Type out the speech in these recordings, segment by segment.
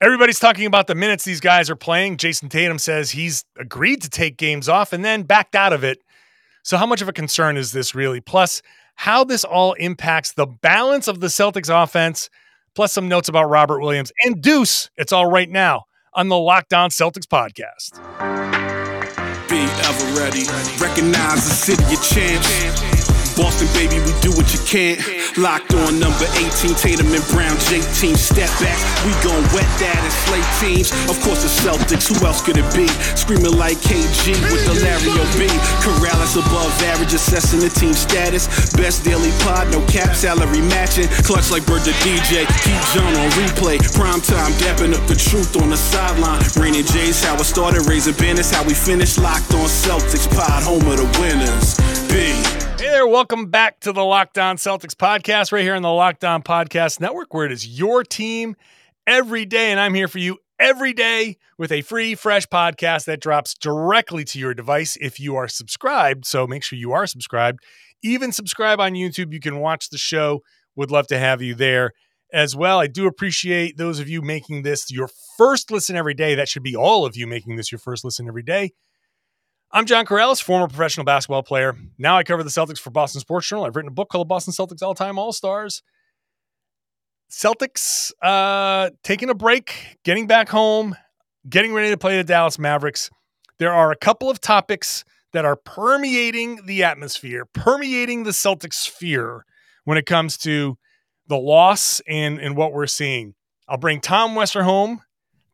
everybody's talking about the minutes these guys are playing. Jayson Tatum says he's agreed to take games off and then backed out of it. So, how much of a concern is this really? Plus, how this all impacts the balance of the Celtics offense, plus some notes about Robert Williams and Deuce. It's all right now on the Locked On Celtics podcast. Be ever ready. Recognize the city of champs. Boston, baby, we do what you can't. Locked on number 18, Tatum and Brown, J team. Step back, we gon' wet that and slay teams. Of course, the Celtics, who else could it be? Screaming like KG with the Larry O.B. Karalis above average, assessing the team status. Best daily pod, no cap salary matching. Clutch like Bird the DJ, keep John on replay. Prime time, dapping up the truth on the sideline. Raining J's, how it started, raising banners, how we finished. Locked on Celtics pod, home of the winners. B. Hey there, welcome back to the Locked On Celtics podcast, right here on the Locked On Podcast Network, where it is your team every day. And I'm here for you every day with a free, fresh podcast that drops directly to your device if you are subscribed. So make sure you are subscribed. Even subscribe on YouTube. You can watch the show. Would love to have you there as well. I do appreciate those of you making this your first listen every day. That should be all of you making this your first listen every day. I'm John Karalis, former professional basketball player. Now I cover the Celtics for Boston Sports Journal. I've written a book called Boston Celtics All Time All Stars. Celtics uh, taking a break, getting back home, getting ready to play the Dallas Mavericks. There are a couple of topics that are permeating the atmosphere, permeating the Celtics sphere when it comes to the loss and, and what we're seeing. I'll bring Tom Westerholm,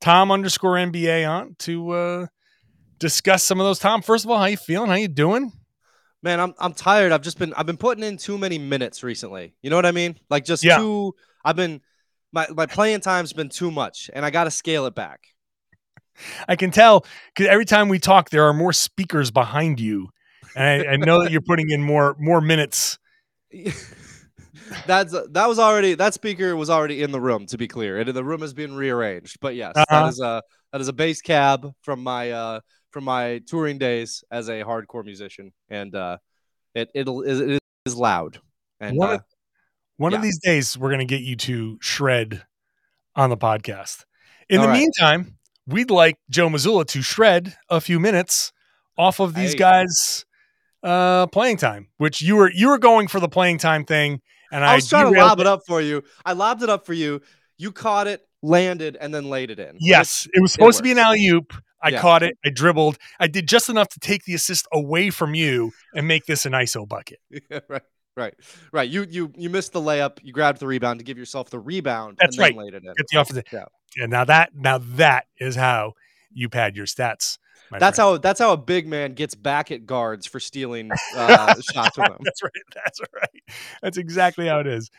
Tom underscore NBA on to uh, discuss some of those. Tom, first of all, how you feeling? How you doing? Man, I'm I'm tired. I've just been I've been putting in too many minutes recently. You know what I mean? Like just Yeah. too. I've been my my playing time's been too much, and I got to scale it back. I can tell because every time we talk, there are more speakers behind you, and I, I know that you're putting in more more minutes. That's that was already that speaker was already in the room. To be clear, and the room has been rearranged. But yes, Uh-huh. that is a that is a bass cab from my uh from my touring days as a hardcore musician, and uh it it'll it is loud. And One uh, of- One of these days, we're going to get you to shred on the podcast. In All the right. meantime, we'd like Joe Mazzulla to shred a few minutes off of these Hey. guys' uh, playing time, which you were you were going for the playing time thing, and I, I was trying to lob it up for you. I lobbed it up for you. You caught it, landed, and then laid it in. Yes, Which- it was supposed to be an alley oop. I Yeah. caught it. I dribbled. I did just enough to take the assist away from you and make this an ISO bucket. Yeah, right, right, right. You you you missed the layup. You grabbed the rebound to give yourself the rebound. That's and then right. Laid it in. Get the offensive. Yeah. Yeah. Now that now that is how you pad your stats. That's friend. how that's how a big man gets back at guards for stealing uh, shots from them. That's right. That's right. That's exactly how it is.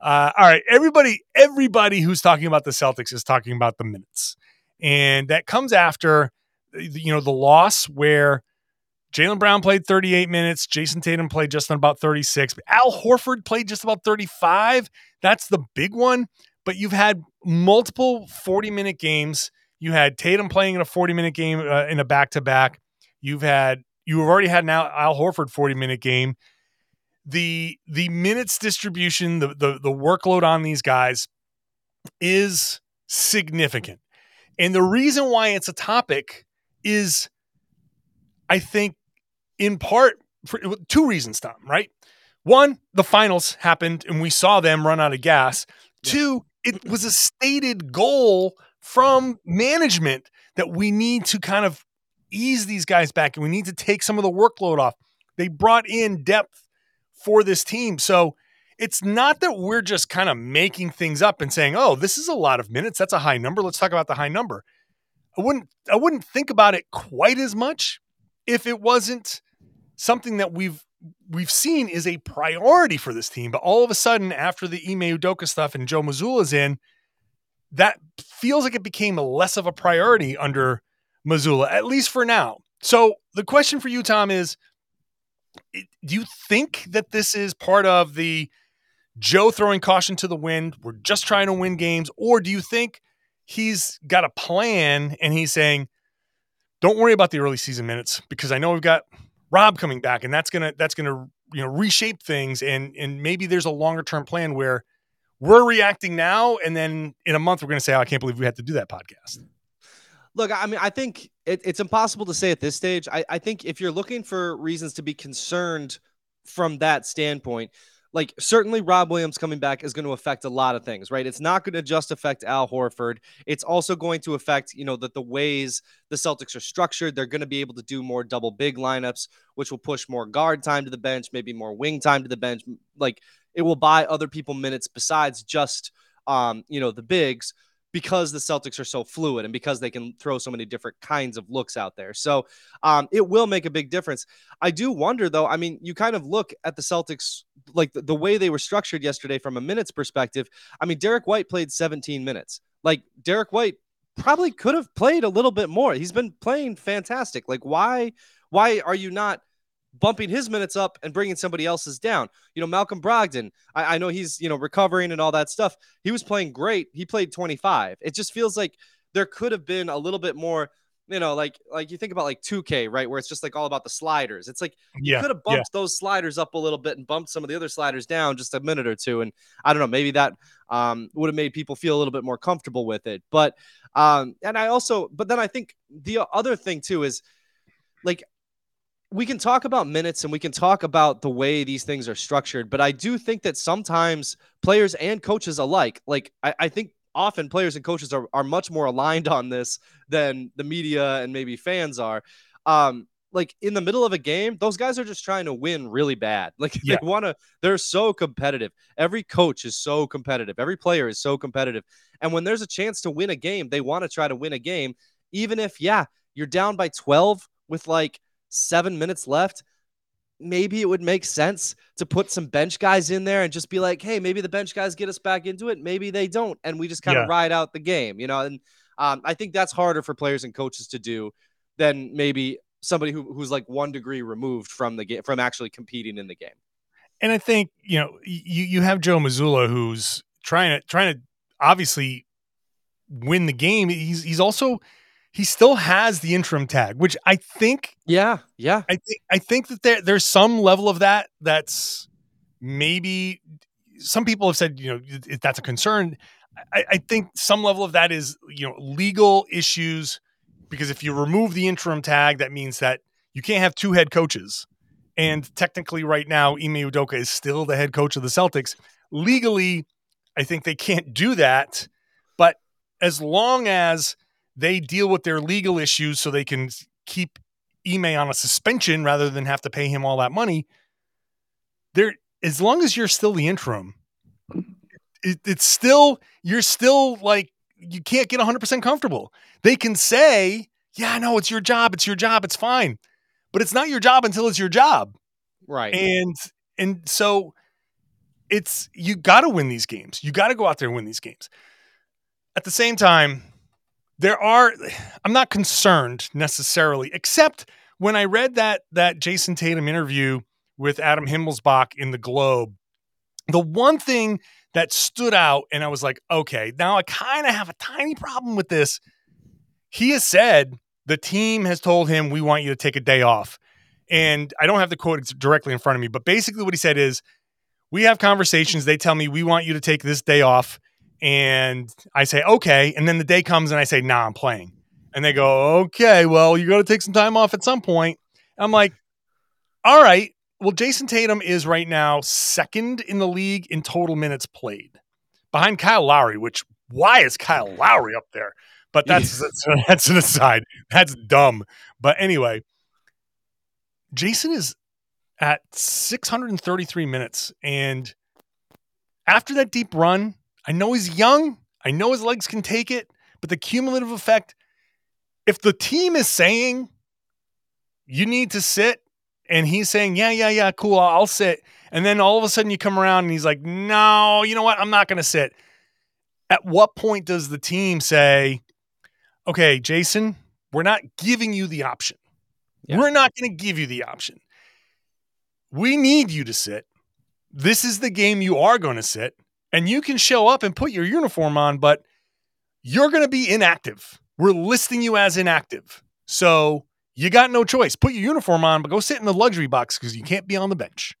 Uh, all right, everybody. Everybody who's talking about the Celtics is talking about the minutes, and that comes after you know the loss where Jaylen Brown played 38 minutes, Jayson Tatum played just about 36, but Al Horford played just about 35. That's the big one. But you've had multiple 40 minute games. You had Tatum playing in a 40 minute game uh, in a back to back. You've had you've already had now Al Horford 40 minute game. The the minutes distribution, the the the workload on these guys is significant. And the reason why it's a topic is I think in part for two reasons, Tom, right? One, the finals happened and we saw them run out of gas. Yeah. Two, it was a stated goal from management that we need to kind of ease these guys back and we need to take some of the workload off. They brought in depth for this team. So it's not that we're just kind of making things up and saying, "Oh, this is a lot of minutes. That's a high number. Let's talk about the high number." I wouldn't I wouldn't think about it quite as much if it wasn't something that we've we've seen is a priority for this team. But all of a sudden, after the Ime Udoka stuff and Joe Mazzulla's in, that feels like it became less of a priority under Mazzulla, at least for now. So the question for you, Tom, is: Do you think that this is part of the Joe throwing caution to the wind? We're just trying to win games, or do you think he's got a plan and he's saying, "Don't worry about the early season minutes because I know we've got Rob coming back, and that's gonna that's gonna you know reshape things, and and maybe there's a longer term plan where we're reacting now, and then in a month we're to say, oh, "I can't believe we had to do that podcast." Look, I mean, I think it, it's impossible to say at this stage. I, I think if you're looking for reasons to be concerned from that standpoint, like certainly Rob Williams coming back is going to affect a lot of things, right? It's not going to just affect Al Horford. It's also going to affect, you know, that the ways the Celtics are structured, they're going to be able to do more double big lineups, which will push more guard time to the bench, maybe more wing time to the bench. Like it will buy other people minutes besides just um, you know, the bigs because the Celtics are so fluid and because they can throw so many different kinds of looks out there. So um, it will make a big difference. I do wonder, though, I mean, you kind of look at the Celtics, like the, the way they were structured yesterday from a minutes perspective. I mean, Derrick White played 17 minutes. Like, Derrick White probably could have played a little bit more. He's been playing fantastic. Like, why? Why are you not bumping his minutes up and bringing somebody else's down. You know, Malcolm Brogdon, I, I, know he's, you know, recovering and all that stuff. He was playing great. He played 25. It just feels like there could have been a little bit more, you know, like like you think about like 2K, right? Where it's just like all about the sliders. It's like yeah, you could have bumped yeah. those sliders up a little bit and bumped some of the other sliders down just a minute or two. And I don't know, maybe that um, would have made people feel a little bit more comfortable with it. But um, and I also, but then I think the other thing too is like we can talk about minutes and we can talk about the way these things are structured, but I do think that sometimes players and coaches alike, like I, I think often players and coaches are, are much more aligned on this than the media and maybe fans are. Um, like in the middle of a game, those guys are just trying to win really bad. Like yeah. they want to, they're so competitive. Every coach is so competitive. Every player is so competitive. And when there's a chance to win a game, they want to try to win a game, even if, yeah, you're down by 12 with like seven minutes left, maybe it would make sense to put some bench guys in there and just be like, hey, maybe the bench guys get us back into it. Maybe they don't. And we just kind of yeah. ride out the game, you know? And um, I think that's harder for players and coaches to do than maybe somebody who, who's like one degree removed from the game, from actually competing in the game. And I think, you know, you, you have Joe Mazzulla who's trying to, trying to obviously win the game. He's, he's also, he still has the interim tag, which I think. Yeah, yeah. I think I think that there there's some level of that that's maybe some people have said you know if that's a concern. I, I think some level of that is you know legal issues because if you remove the interim tag, that means that you can't have two head coaches. And technically, right now, Ime Udoka is still the head coach of the Celtics. Legally, I think they can't do that. But as long as they deal with their legal issues so they can keep Ime on a suspension rather than have to pay him all that money. There, as long as you're still the interim, it, it's still you're still like you can't get 100% comfortable. They can say, "Yeah, no, it's your job. It's your job. It's fine," but it's not your job until it's your job, right? And and so it's you got to win these games. You got to go out there and win these games. At the same time, there are i'm not concerned necessarily except when i read that that Jayson tatum interview with adam himmelsbach in the globe the one thing that stood out and i was like okay now i kind of have a tiny problem with this. He has said the team has told him we want you to take a day off. And i don't have the quote directly in front of me but basically what he said is we have conversations they tell me we want you to take this day off and I say, okay. And then the day comes and I say, nah, I'm playing. And they go, okay, well, you got to take some time off at some point. I'm like, all right. Well, Jayson Tatum is right now second in the league in total minutes played behind Kyle Lowry, which why is Kyle Lowry up there? But that's, that's, that's an aside. That's dumb. But anyway, Jayson is at 633 minutes. And after that deep run, I know he's young. I know his legs can take it, but the cumulative effect, if the team is saying you need to sit, and he's saying, yeah, yeah, yeah, cool, I'll sit. And then all of a sudden you come around and he's like, no, you know what? I'm not going to sit. At what point does the team say, okay, Jayson, we're not giving you the option. Yeah. We're not going to give you the option. We need you to sit. This is the game you are going to sit and you can show up and put your uniform on, but you're going to be inactive. We're listing you as inactive. So you got no choice. Put your uniform on, but go sit in the luxury box because you can't be on the bench.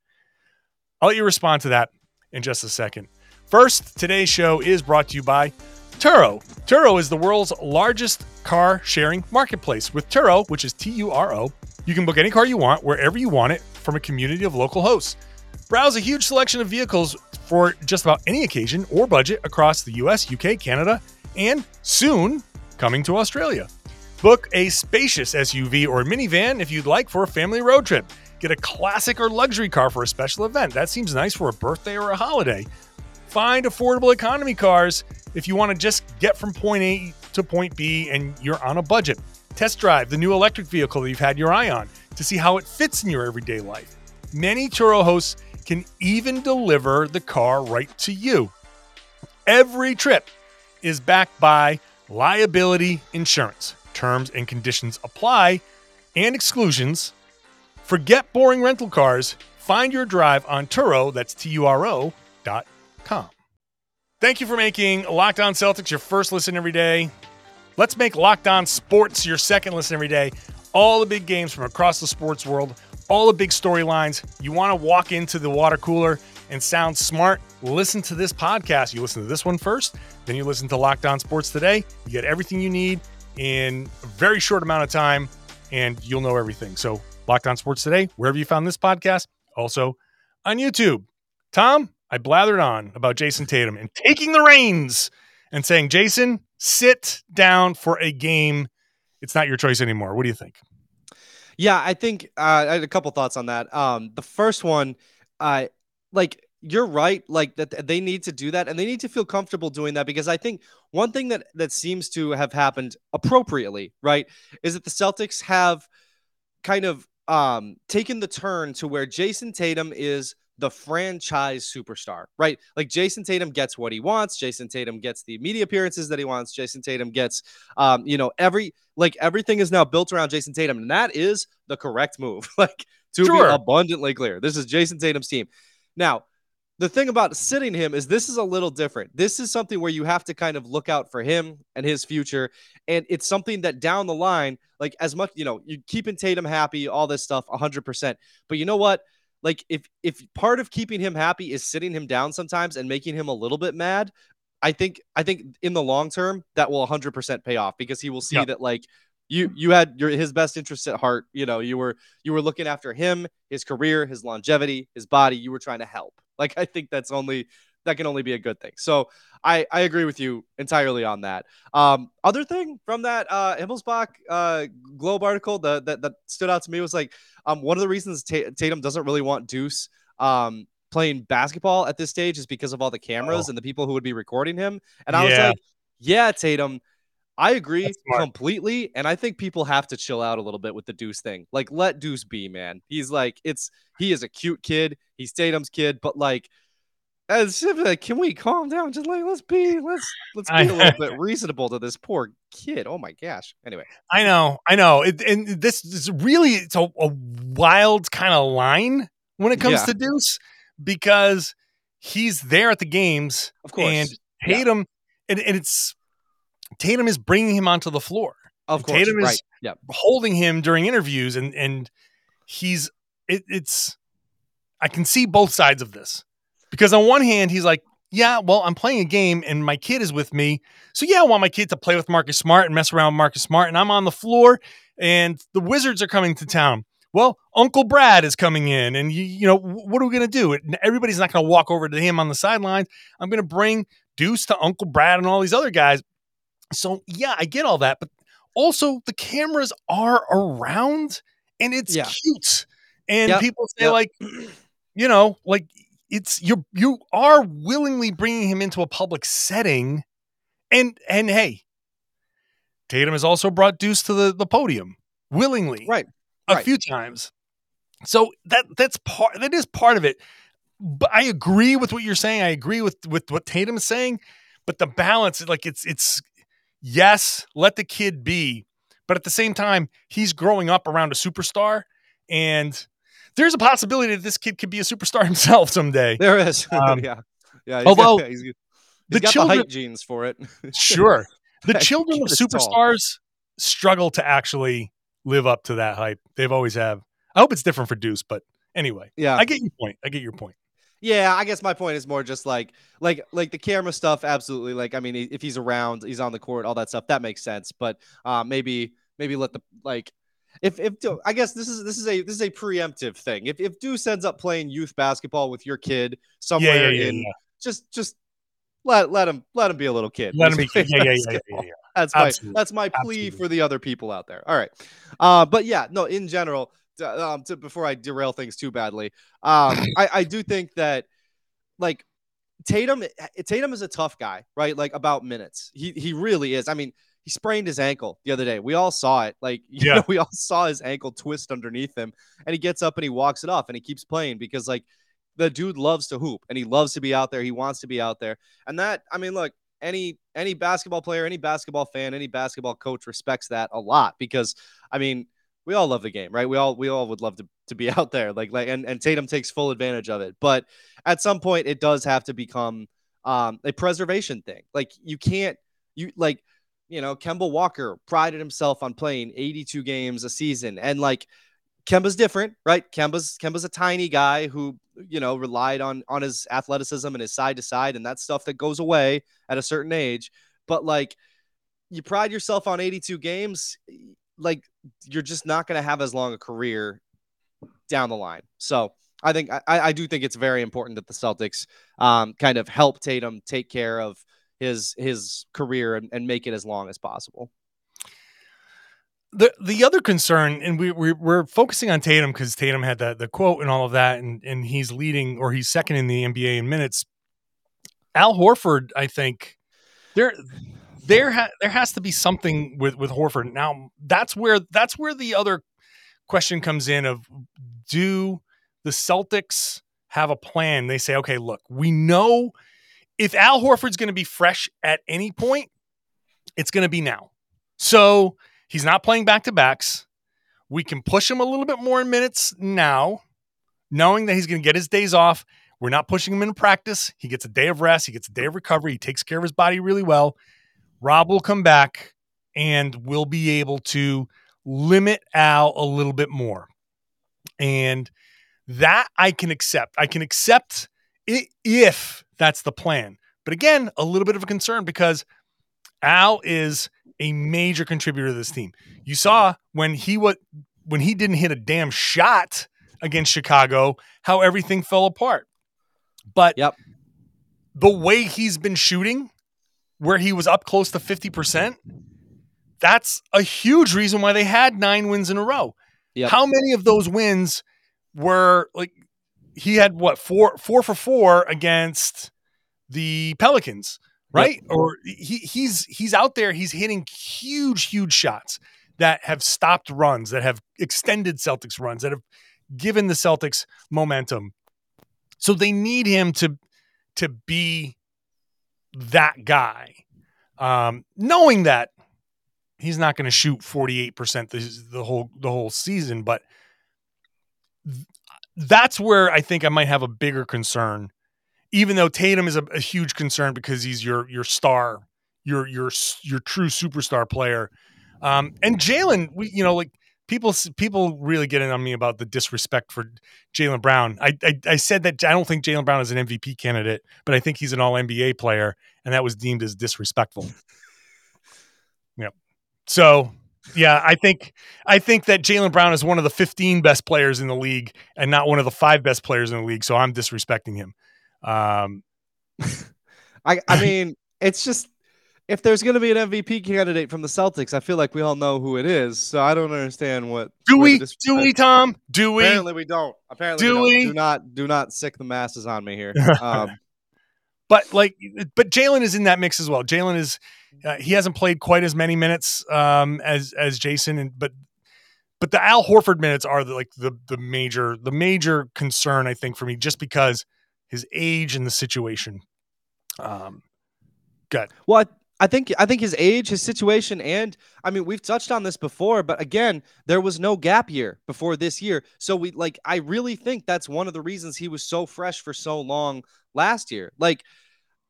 I'll let you respond to that in just a second. First, today's show is brought to you by Turo. Turo is the world's largest car sharing marketplace. With Turo, which is T U R O, you can book any car you want wherever you want it from a community of local hosts. Browse a huge selection of vehicles for just about any occasion or budget across the US, UK, Canada, and soon coming to Australia. Book a spacious SUV or minivan if you'd like for a family road trip. Get a classic or luxury car for a special event. That seems nice for a birthday or a holiday. Find affordable economy cars if you want to just get from point A to point B and you're on a budget. Test drive the new electric vehicle that you've had your eye on to see how it fits in your everyday life. Many Turo hosts can even deliver the car right to you. Every trip is backed by liability insurance. Terms and conditions apply and exclusions. Forget boring rental cars. Find your drive on Turo, that's T U R O dot com. Thank you for making Locked On Celtics your first listen every day. Let's make Locked On Sports your second listen every day. All the big games from across the sports world, all the big storylines. You want to walk into the water cooler and sound smart? Listen to this podcast. You listen to this one first, then you listen to Locked On Sports today. You get everything you need in a very short amount of time, and you'll know everything. So, Locked On Sports today, wherever you found this podcast, also on YouTube. Tom, I blathered on about Jayson Tatum and taking the reins and saying, Jayson, sit down for a game. It's not your choice anymore. What do you think? Yeah, I think uh, I had a couple thoughts on that. Um, the first one, uh, like you're right, like that they need to do that and they need to feel comfortable doing that because I think one thing that that seems to have happened appropriately, right, is that the Celtics have kind of um taken the turn to where Jayson Tatum is the franchise superstar, right? Like Jayson Tatum gets what he wants. Jayson Tatum gets the media appearances that he wants. Jayson Tatum gets, um, you know, every like everything is now built around Jayson Tatum, and that is the correct move. like to Sure. be abundantly clear, this is Jayson Tatum's team. Now, the thing about sitting him is this is a little different. This is something where you have to kind of look out for him and his future. And it's something that down the line, like as much, you know, you keeping Tatum happy, all this stuff, 100%. But you know what? Like if if part of keeping him happy is sitting him down sometimes and making him a little bit mad, I think I think in the long term that will 100% pay off because he will see Yeah. that like you you had your his best interests at heart, you know, you were you were looking after him, his career, his longevity, his body, you were trying to help. Like I think that's only that can only be a good thing. So I I agree with you entirely on that. Um other thing from that uh Himmelsbach uh Globe article that that, that stood out to me was like um one of the reasons Ta- Tatum doesn't really want Deuce um playing basketball at this stage is because of all the cameras Oh. and the people who would be recording him. And I was Yeah. like, yeah, Tatum, I agree completely. And I think people have to chill out a little bit with the Deuce thing. Like, let Deuce be, man. He's like, it's he is a cute kid. He's Tatum's kid, but like, as if like, can we calm down? Just like, let's be, let's let's be a little bit reasonable to this poor kid. Oh my gosh. Anyway, I know, I know. It, and this is really it's a, a wild kind of line when it comes Yeah. to Deuce because he's there at the games of course, and Yeah. Tatum, and, and it's Tatum is bringing him onto the floor, of course, Tatum is- right? Yeah, holding him during interviews, and and he's it, it's I can see both sides of this because on one hand he's like, yeah, well I'm playing a game and my kid is with me, so yeah I want my kid to play with Marcus Smart and mess around with Marcus Smart, and I'm on the floor and the Wizards are coming to town. Well, Uncle Brad is coming in, and you, you know what are we going to do? Everybody's not going to walk over to him on the sidelines. I'm going to bring Deuce to Uncle Brad and all these other guys. So yeah, I get all that, but also the cameras are around, and it's Yeah. cute. And Yep, people say yep. like, you know, like it's you you are willingly bringing him into a public setting, and and hey, Tatum has also brought Deuce to the the podium willingly, right. a right. few times. So that that's part that is part of it. But I agree with what you're saying. I agree with with what Tatum is saying. But the balance, like it's it's yes, let the kid be, but at the same time, he's growing up around a superstar, and there's a possibility that this kid could be a superstar himself someday. There is, Um, yeah, yeah. He's although got, he's, he's the got children- the height genes for it. Sure, the children of is tall. superstars struggle to actually live up to that hype. They've always have. I hope it's different for Deuce, but anyway, Yeah, I get your point. I get your point. Yeah, I guess my point is more just like like like the camera stuff. Absolutely. Like I mean, if he's around, he's on the court, all that stuff. That makes sense. But uh, maybe maybe let the like if if I guess this is this is a this is a preemptive thing. If if Deuce ends up playing youth basketball with your kid somewhere yeah, yeah, in just just let let him let him be a little kid. Let him be yeah, yeah, yeah, yeah, That's my that's my plea for the other people out there. All right, uh, but yeah, no. In general, um, to, before I derail things too badly, um, I, I do think that like Tatum, Tatum is a tough guy, right? Like about minutes. He he really is. I mean, he sprained his ankle the other day. We all saw it. Like, you yeah. know, we all saw his ankle twist underneath him, and he gets up and he walks it off and he keeps playing because like the dude loves to hoop and he loves to be out there. He wants to be out there. And that, I mean, look, any any basketball player, any basketball fan, any basketball coach respects that a lot because I mean, we all love the game, right? We all we all would love to, to be out there. Like like and, and Tatum takes full advantage of it. But at some point it does have to become um a preservation thing. Like you can't you like you know, Kemba Walker prided himself on playing 82 games a season and like Kemba's different, right? Kemba's Kemba's a tiny guy who, you know, relied on on his athleticism and his side to side and that stuff that goes away at a certain age. But like you pride yourself on 82 games, like you're just not going to have as long a career down the line. So I think I, I do think it's very important that the Celtics um, kind of help Tatum take care of his his career and, and make it as long as possible the the other concern, and we we're, we're focusing on Tatum because Tatum had the the quote and all of that, and and he's leading or he's second in the NBA in minutes. Al Horford, I think there there ha- there has to be something with with Horford. Now that's where that's where the other question comes in of do the Celtics have a plan? They say, okay, look, we know if Al Horford's going to be fresh at any point, it's going to be now. So He's not playing back to backs. We can push him a little bit more in minutes now, knowing that he's going to get his days off. We're not pushing him in practice. He gets a day of rest. He gets a day of recovery. He takes care of his body really well. Rob will come back and we'll be able to limit Al a little bit more. And that I can accept. I can accept it if that's the plan. But again, a little bit of a concern because Al is a major contributor to this team. You saw when he was when he didn't hit a damn shot against Chicago, how everything fell apart. But yep. the way he's been shooting, where he was up close to 50%, that's a huge reason why they had nine wins in a row. Yep. How many of those wins were like he had what four four for four against the Pelicans? right? Yep. Or he, he's he's out there, he's hitting huge, huge shots that have stopped runs, that have extended Celtics runs, that have given the Celtics momentum. So they need him to to be that guy. Um, knowing that he's not going to shoot 48% the, the whole the whole season, but that's where I think I might have a bigger concern even though Tatum is a, a huge concern because he's your your star, your your your true superstar player. Um, and Jaylen. we you know like people people really get in on me about the disrespect for Jaylen Brown. I, I, I said that I don't think Jaylen Brown is an MVP candidate, but I think he's an All NBA player, and that was deemed as disrespectful. yep. So yeah, I think I think that Jaylen Brown is one of the 15 best players in the league and not one of the five best players in the league. So I'm disrespecting him. Um, I I mean, it's just if there's going to be an MVP candidate from the Celtics, I feel like we all know who it is. So I don't understand what. Do we? Do we, Tom? Do we? Apparently we don't. Apparently do we, we? Do not do not sick the masses on me here. Um, but like, but Jaylen is in that mix as well. Jaylen is uh, he hasn't played quite as many minutes um, as as Jayson, and but but the Al Horford minutes are the, like the the major the major concern I think for me, just because his age and the situation. Um, good. Well, I think I think his age, his situation, and I mean we've touched on this before, but again, there was no gap year before this year, so we like I really think that's one of the reasons he was so fresh for so long last year. Like,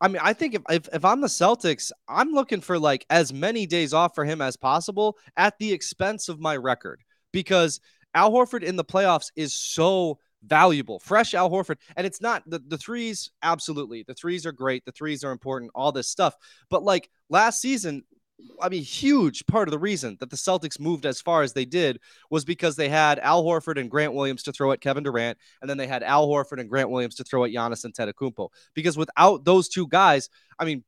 I mean, I think if if, if I'm the Celtics, I'm looking for like as many days off for him as possible at the expense of my record because Al Horford in the playoffs is so valuable, fresh Al Horford. And it's not the, the threes, absolutely. The threes are great. The threes are important, all this stuff. But like last season, I mean, huge part of the reason that the Celtics moved as far as they did was because they had Al Horford and Grant Williams to throw at Kevin Durant, and then they had Al Horford and Grant Williams to throw at Giannis Antetokounmpo. Because without those two guys, I mean,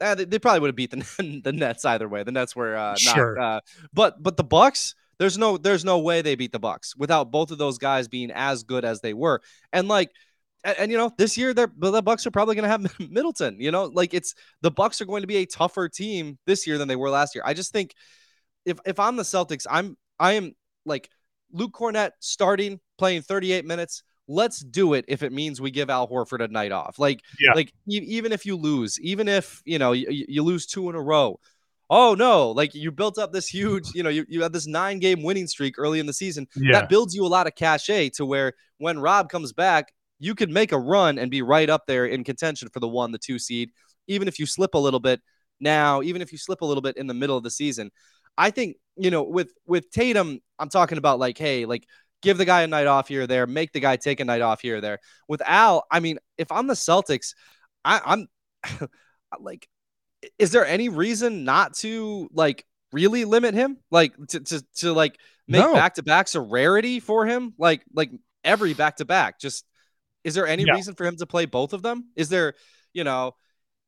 eh, they, they, probably would have beat the, the Nets either way. The Nets were uh, sure. uh, but but the Bucks there's no there's no way they beat the Bucks without both of those guys being as good as they were. And like and, and you know, this year they're the Bucks are probably going to have Middleton, you know, like it's the Bucks are going to be a tougher team this year than they were last year. I just think if if I'm the Celtics, I'm I am like Luke Kornet starting playing 38 minutes let's do it if it means we give Al Horford a night off. Like, yeah. like e- even if you lose, even if you know you, you lose two in a row, oh no, like you built up this huge, you know, you, you had this nine game winning streak early in the season. Yeah. That builds you a lot of cachet to where when Rob comes back, you could make a run and be right up there in contention for the one, the two seed, even if you slip a little bit now, even if you slip a little bit in the middle of the season. I think, you know, with with Tatum, I'm talking about like, hey, like give the guy a night off here or there, make the guy take a night off here or there. With Al, I mean, if I'm the Celtics, I, I'm like is there any reason not to like really limit him? Like to to, to like make no. back to backs a rarity for him? Like like every back to back. Just is there any yeah. reason for him to play both of them? Is there, you know,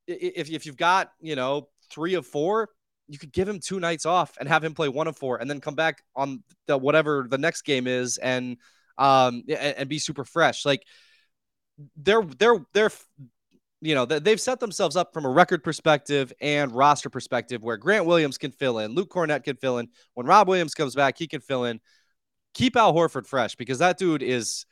if if you've got, you know, three of four, you could give him two nights off and have him play one of four and then come back on the whatever the next game is and um and, and be super fresh. Like they're they're they're you know, they've set themselves up from a record perspective and roster perspective where Grant Williams can fill in, Luke Kornet can fill in. When Rob Williams comes back, he can fill in. Keep Al Horford fresh because that dude is,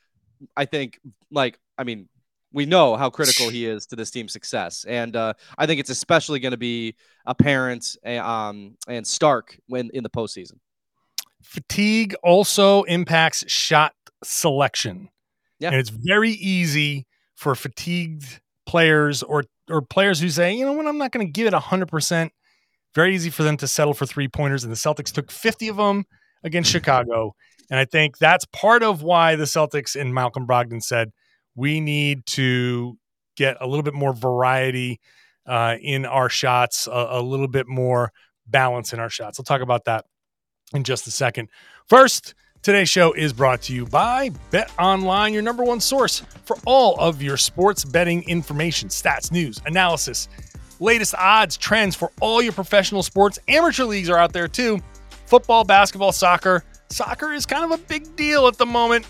I think, like, I mean, we know how critical he is to this team's success. And uh, I think it's especially going to be apparent um, and stark when in the postseason. Fatigue also impacts shot selection. Yeah. And it's very easy for fatigued players or or players who say, you know what, I'm not going to give it 100%. Very easy for them to settle for three pointers. And the Celtics took 50 of them against Chicago. And I think that's part of why the Celtics and Malcolm Brogdon said, we need to get a little bit more variety uh, in our shots, a, a little bit more balance in our shots. I'll talk about that in just a second. First, Today's show is brought to you by Bet Online, your number one source for all of your sports betting information, stats, news, analysis, latest odds, trends for all your professional sports. Amateur leagues are out there too. Football, basketball, soccer. Soccer is kind of a big deal at the moment.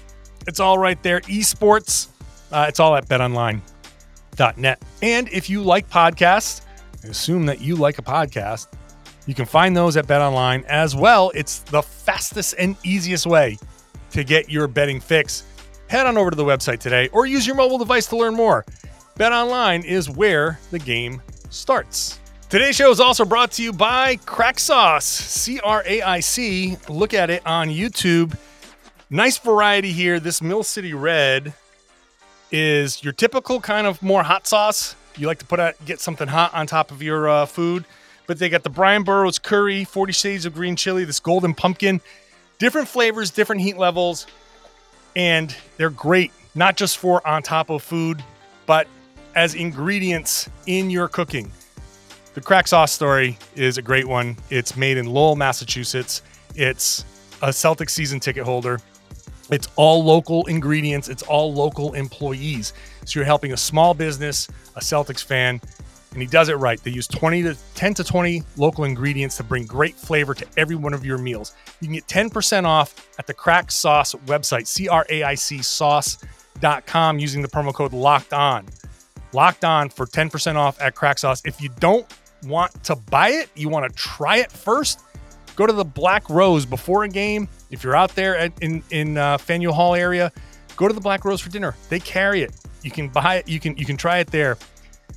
It's all right there. Esports, uh, it's all at betonline.net. And if you like podcasts, I assume that you like a podcast you can find those at BetOnline as well. It's the fastest and easiest way to get your betting fix. Head on over to the website today or use your mobile device to learn more. BetOnline is where the game starts. Today's show is also brought to you by Craic Sauce, C R A I C. Look at it on YouTube. Nice variety here. This Mill City Red is your typical kind of more hot sauce. You like to put out, get something hot on top of your uh, food but they got the Brian Boru curry, 40 shades of green chili, this golden pumpkin, different flavors, different heat levels, and they're great not just for on top of food, but as ingredients in your cooking. The craic sauce story is a great one. It's made in Lowell, Massachusetts. It's a Celtic season ticket holder. It's all local ingredients, it's all local employees. So you're helping a small business, a Celtics fan, and he does it right. They use 20 to 10 to 20 local ingredients to bring great flavor to every one of your meals. You can get 10% off at the Craic Sauce website, C R A I C sauce.com, using the promo code locked on. Locked on for 10% off at Craic Sauce. If you don't want to buy it, you want to try it first, go to the Black Rose before a game. If you're out there at, in, in uh, Faneuil Hall area, go to the Black Rose for dinner. They carry it. You can buy it. You can you can try it there.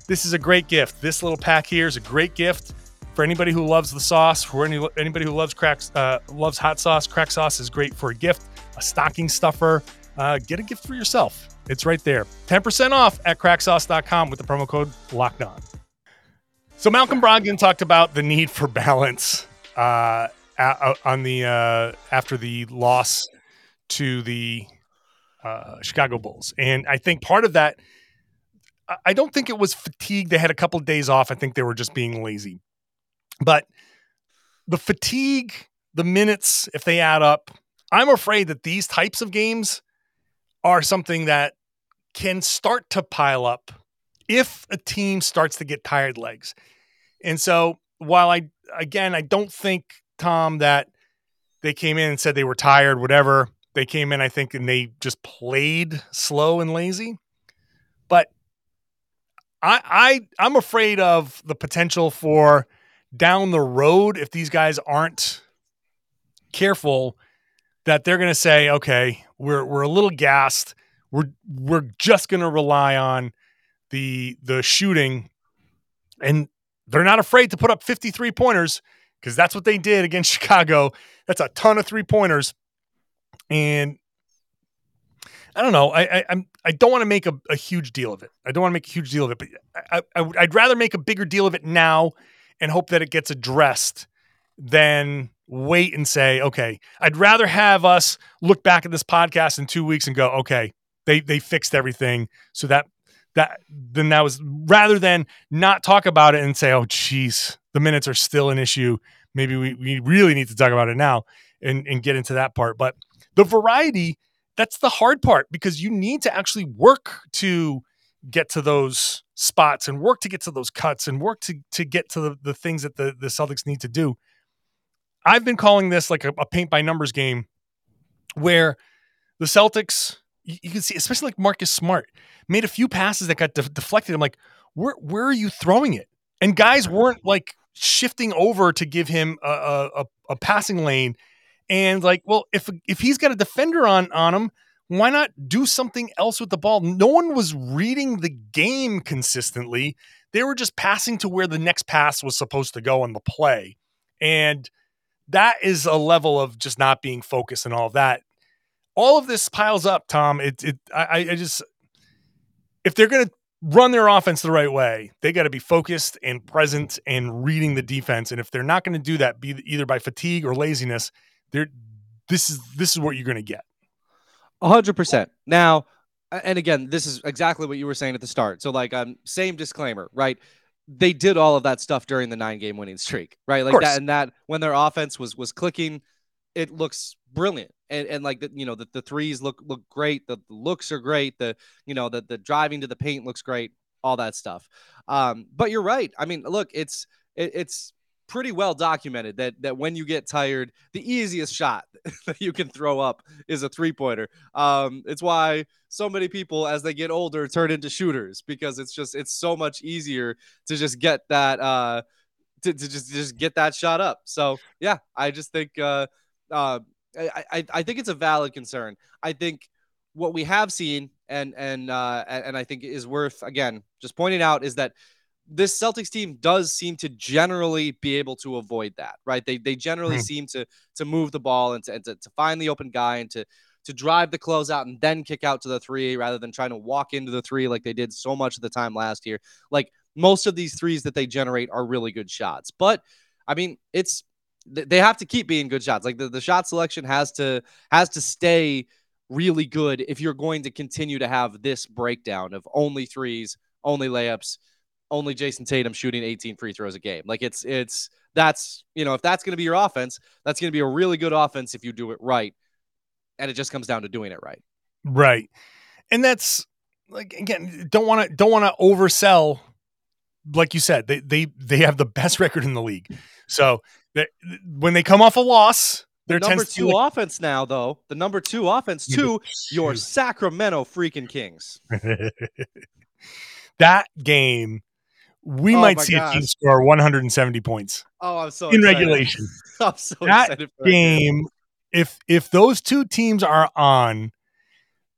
This is a great gift. This little pack here is a great gift for anybody who loves the sauce. For any, anybody who loves cracks, uh, loves hot sauce, craic sauce is great for a gift, a stocking stuffer. Uh, get a gift for yourself. It's right there. 10% off at craicsauce.com with the promo code locked on. So Malcolm Brogdon talked about the need for balance uh, on the uh, after the loss to the uh, Chicago Bulls, and I think part of that. I don't think it was fatigue. They had a couple of days off. I think they were just being lazy. But the fatigue, the minutes, if they add up, I'm afraid that these types of games are something that can start to pile up if a team starts to get tired legs. And so while I again I don't think Tom that they came in and said they were tired, whatever. They came in, I think, and they just played slow and lazy. But I, I I'm afraid of the potential for down the road if these guys aren't careful that they're going to say, okay, we're we're a little gassed. We're we're just going to rely on the the shooting, and they're not afraid to put up 53 pointers because that's what they did against Chicago. That's a ton of three pointers, and I don't know. I, I I'm I don't want to make a, a, huge deal of it. I don't want to make a huge deal of it, but I, I I'd rather make a bigger deal of it now and hope that it gets addressed than wait and say, okay. I'd rather have us look back at this podcast in two weeks and go, okay, they they fixed everything, so that that then that was rather than not talk about it and say, oh, geez, the minutes are still an issue. Maybe we, we really need to talk about it now and, and get into that part. But the variety that's the hard part because you need to actually work to get to those spots and work to get to those cuts and work to, to get to the, the things that the, the Celtics need to do. I've been calling this like a, a paint by numbers game where the Celtics, you, you, can see, especially like Marcus Smart, made a few passes that got de- deflected. I'm like, where, where are you throwing it? And guys weren't like shifting over to give him a, a, a passing lane and like, well, if if he's got a defender on on him, why not do something else with the ball? No one was reading the game consistently. They were just passing to where the next pass was supposed to go on the play. And that is a level of just not being focused and all of that. All of this piles up, Tom. It, it I, I just if they're gonna run their offense the right way, they got to be focused and present and reading the defense. And if they're not going to do that, be either by fatigue or laziness, there this is this is what you're going to get. A hundred percent. Now, and again, this is exactly what you were saying at the start. So, like, um, same disclaimer, right? They did all of that stuff during the nine game winning streak, right? Like that, and that when their offense was was clicking, it looks brilliant. And and like the, you know, the, the threes look look great, the, the looks are great, the you know, the the driving to the paint looks great, all that stuff. Um, but you're right. I mean, look, it's it, it's pretty well documented that that when you get tired, the easiest shot that you can throw up is a three pointer. Um, it's why so many people, as they get older, turn into shooters because it's just it's so much easier to just get that uh, to, to just just get that shot up. So yeah, I just think uh, uh, I, I I think it's a valid concern. I think what we have seen and and uh, and I think is worth again just pointing out is that this Celtics team does seem to generally be able to avoid that, right? They they generally mm. seem to to move the ball and to, and to, to find the open guy and to to drive the closeout and then kick out to the three rather than trying to walk into the three like they did so much of the time last year. Like most of these threes that they generate are really good shots, but I mean it's they have to keep being good shots. Like the, the shot selection has to has to stay really good if you're going to continue to have this breakdown of only threes, only layups only Jayson Tatum shooting 18 free throws a game. Like it's it's that's you know if that's going to be your offense, that's going to be a really good offense if you do it right, and it just comes down to doing it right. Right, and that's like again don't want to don't want to oversell. Like you said, they they they have the best record in the league. So when they come off a loss, they're number two like, offense now, though. The number two offense to your Sacramento freaking Kings. that game we oh might see gosh. a team score 170 points. Oh, I'm so in excited. regulation. I'm so that excited for game. That if if those two teams are on,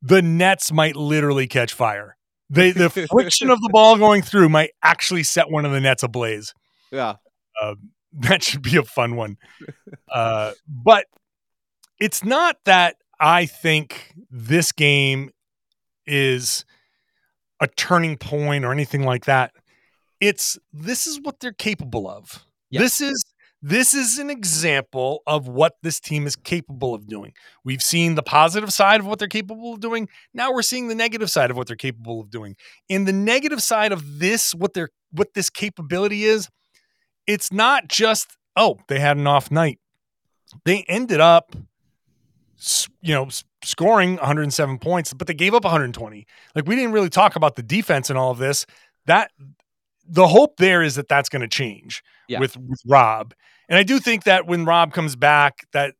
the Nets might literally catch fire. The the friction of the ball going through might actually set one of the Nets ablaze. Yeah, uh, that should be a fun one. Uh, but it's not that I think this game is a turning point or anything like that it's this is what they're capable of. This is this is an example of what this team is capable of doing. We've seen the positive side of what they're capable of doing. Now we're seeing the negative side of what they're capable of doing. In the negative side of this, what they're what this capability is, it's not just oh they had an off night. They ended up, you know, scoring 107 points, but they gave up 120. Like we didn't really talk about the defense and all of this. That the hope there is that that's going to change yeah. with, with Rob. And I do think that when Rob comes back, that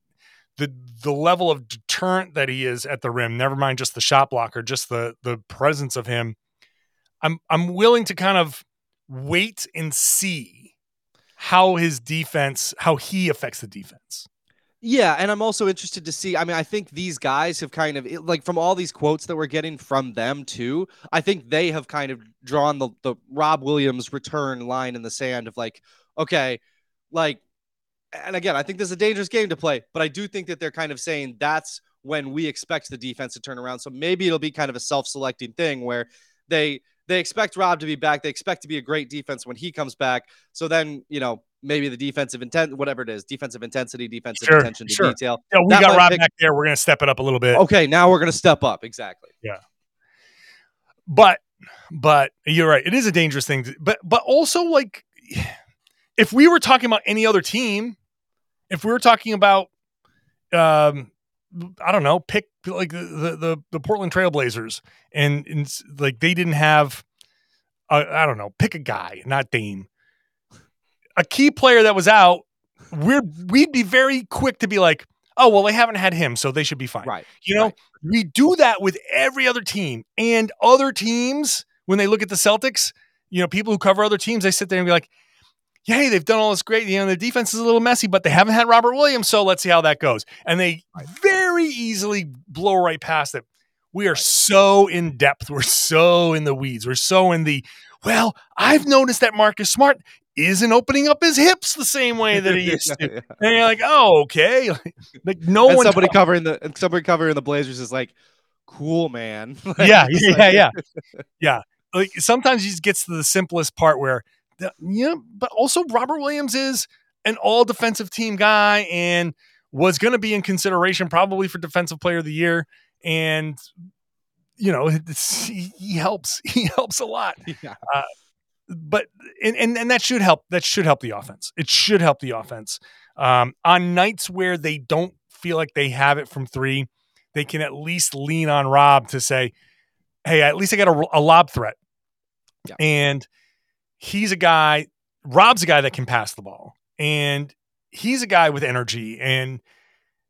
the the level of deterrent that he is at the rim, never mind just the shot blocker, just the the presence of him, I'm I'm willing to kind of wait and see how his defense, how he affects the defense. Yeah, and I'm also interested to see. I mean, I think these guys have kind of like from all these quotes that we're getting from them too. I think they have kind of drawn the the Rob Williams return line in the sand of like, okay, like, and again, I think this is a dangerous game to play, but I do think that they're kind of saying that's when we expect the defense to turn around. So maybe it'll be kind of a self-selecting thing where they they expect Rob to be back. They expect to be a great defense when he comes back. So then, you know, maybe the defensive intent, whatever it is, defensive intensity, defensive sure, attention to sure. detail. Yeah, we that got Rob pick- back there. We're going to step it up a little bit. Okay, now we're going to step up. Exactly. Yeah. But, but you're right. It is a dangerous thing. To, but, but also like, if we were talking about any other team, if we were talking about, um, I don't know, pick like the the the Portland Trailblazers, and, and like they didn't have, uh, I don't know, pick a guy, not Dame, a key player that was out, we're we'd be very quick to be like, oh well, they haven't had him, so they should be fine. Right. You know, right. we do that with every other team, and other teams when they look at the Celtics, you know, people who cover other teams, they sit there and be like, "Yay, they've done all this great. You know, the defense is a little messy, but they haven't had Robert Williams, so let's see how that goes." And they very easily blow right past it. We are so in depth. We're so in the weeds. We're so in the well, I've noticed that Marcus Smart isn't opening up his hips the same way that he used to. yeah. And you're like, oh, okay. like no and one somebody covering the somebody covering the Blazers is like, cool, man. like, yeah, yeah, like, yeah, yeah. Like sometimes he just gets to the simplest part where, the, yeah, but also Robert Williams is an all defensive team guy and was going to be in consideration probably for defensive player of the year. And you know, he, he helps. He helps a lot. Yeah. Uh, but and, and, and that should help. That should help the offense. It should help the offense. Um, on nights where they don't feel like they have it from three, they can at least lean on Rob to say, "Hey, at least I got a, a lob threat." Yeah. And he's a guy. Rob's a guy that can pass the ball, and he's a guy with energy, and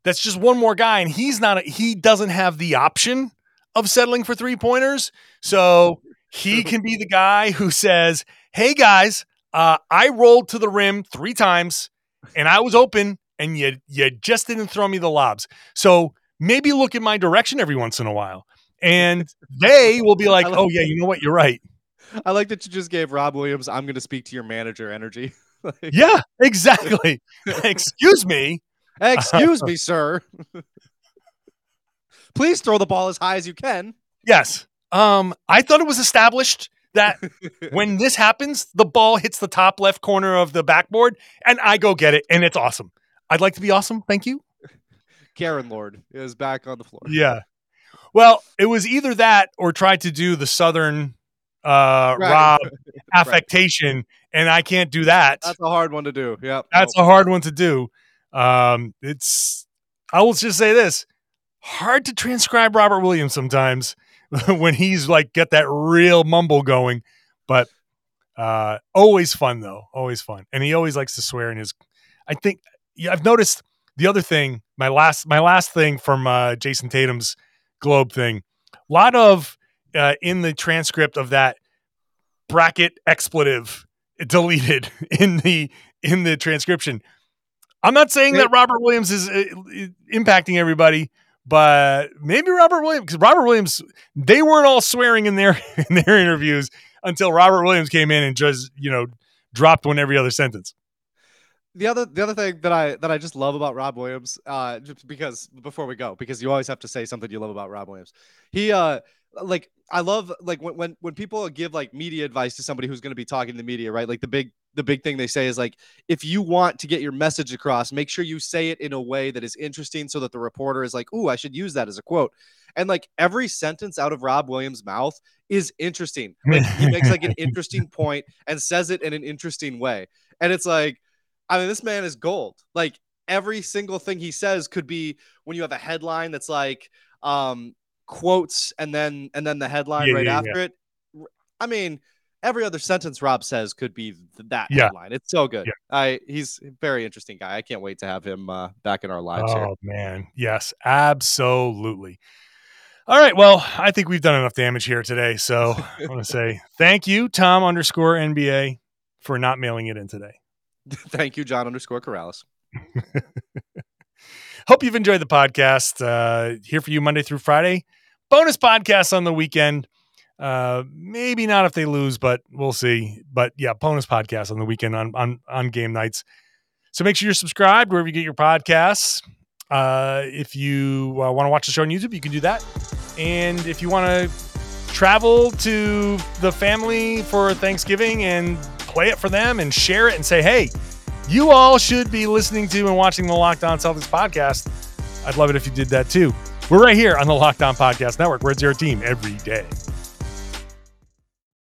that's just one more guy. And he's not. A, he doesn't have the option of settling for three pointers, so he can be the guy who says, "Hey guys, uh, I rolled to the rim three times, and I was open, and you you just didn't throw me the lobs. So maybe look in my direction every once in a while." And they will be like, "Oh yeah, you know what? You're right." I like that you just gave Rob Williams. I'm going to speak to your manager energy. like, yeah, exactly. Excuse me. Excuse me, sir. Please throw the ball as high as you can. Yes. Um, I thought it was established that when this happens, the ball hits the top left corner of the backboard, and I go get it, and it's awesome. I'd like to be awesome. Thank you. Karen Lord is back on the floor. Yeah. Well, it was either that or try to do the Southern uh, right. Rob affectation, right. and I can't do that. That's a hard one to do. Yeah, that's nope. a hard one to do. Um, it's I will just say this: hard to transcribe Robert Williams sometimes. when he's like get that real mumble going. But uh, always fun though, always fun, and he always likes to swear in his. I think yeah, I've noticed the other thing. My last my last thing from uh, Jayson Tatum's Globe thing. A lot of uh, in the transcript of that bracket expletive deleted in the in the transcription. I'm not saying that Robert Williams is uh, impacting everybody, but maybe Robert Williams because Robert Williams they weren't all swearing in their in their interviews until Robert Williams came in and just you know dropped one every other sentence. The other the other thing that I that I just love about Rob Williams, uh, just because before we go, because you always have to say something you love about Rob Williams. He uh like I love like when when when people give like media advice to somebody who's going to be talking to the media, right? Like the big the big thing they say is like if you want to get your message across, make sure you say it in a way that is interesting so that the reporter is like, "Ooh, I should use that as a quote." And like every sentence out of Rob Williams' mouth is interesting. Like he makes like an interesting point and says it in an interesting way. And it's like I mean, this man is gold. Like every single thing he says could be when you have a headline that's like um, quotes and then and then the headline yeah, right yeah, after yeah. it. I mean, every other sentence Rob says could be that headline. It's so good. I he's a very interesting guy. I can't wait to have him uh, back in our lives. Oh here. man, yes, absolutely. All right. Well, I think we've done enough damage here today. So I want to say thank you, Tom underscore NBA, for not mailing it in today. Thank you, John underscore Karalis. Hope you've enjoyed the podcast. Uh, here for you Monday through Friday. Bonus podcasts on the weekend. Uh, maybe not if they lose, but we'll see. But yeah, bonus podcasts on the weekend on on, on game nights. So make sure you're subscribed wherever you get your podcasts. Uh, if you uh, want to watch the show on YouTube, you can do that. And if you want to travel to the family for Thanksgiving and play it for them and share it and say, hey, you all should be listening to and watching the Locked On Celtics podcast. I'd love it if you did that too. We're right here on the Locked On Podcast Network. We're at your team every day.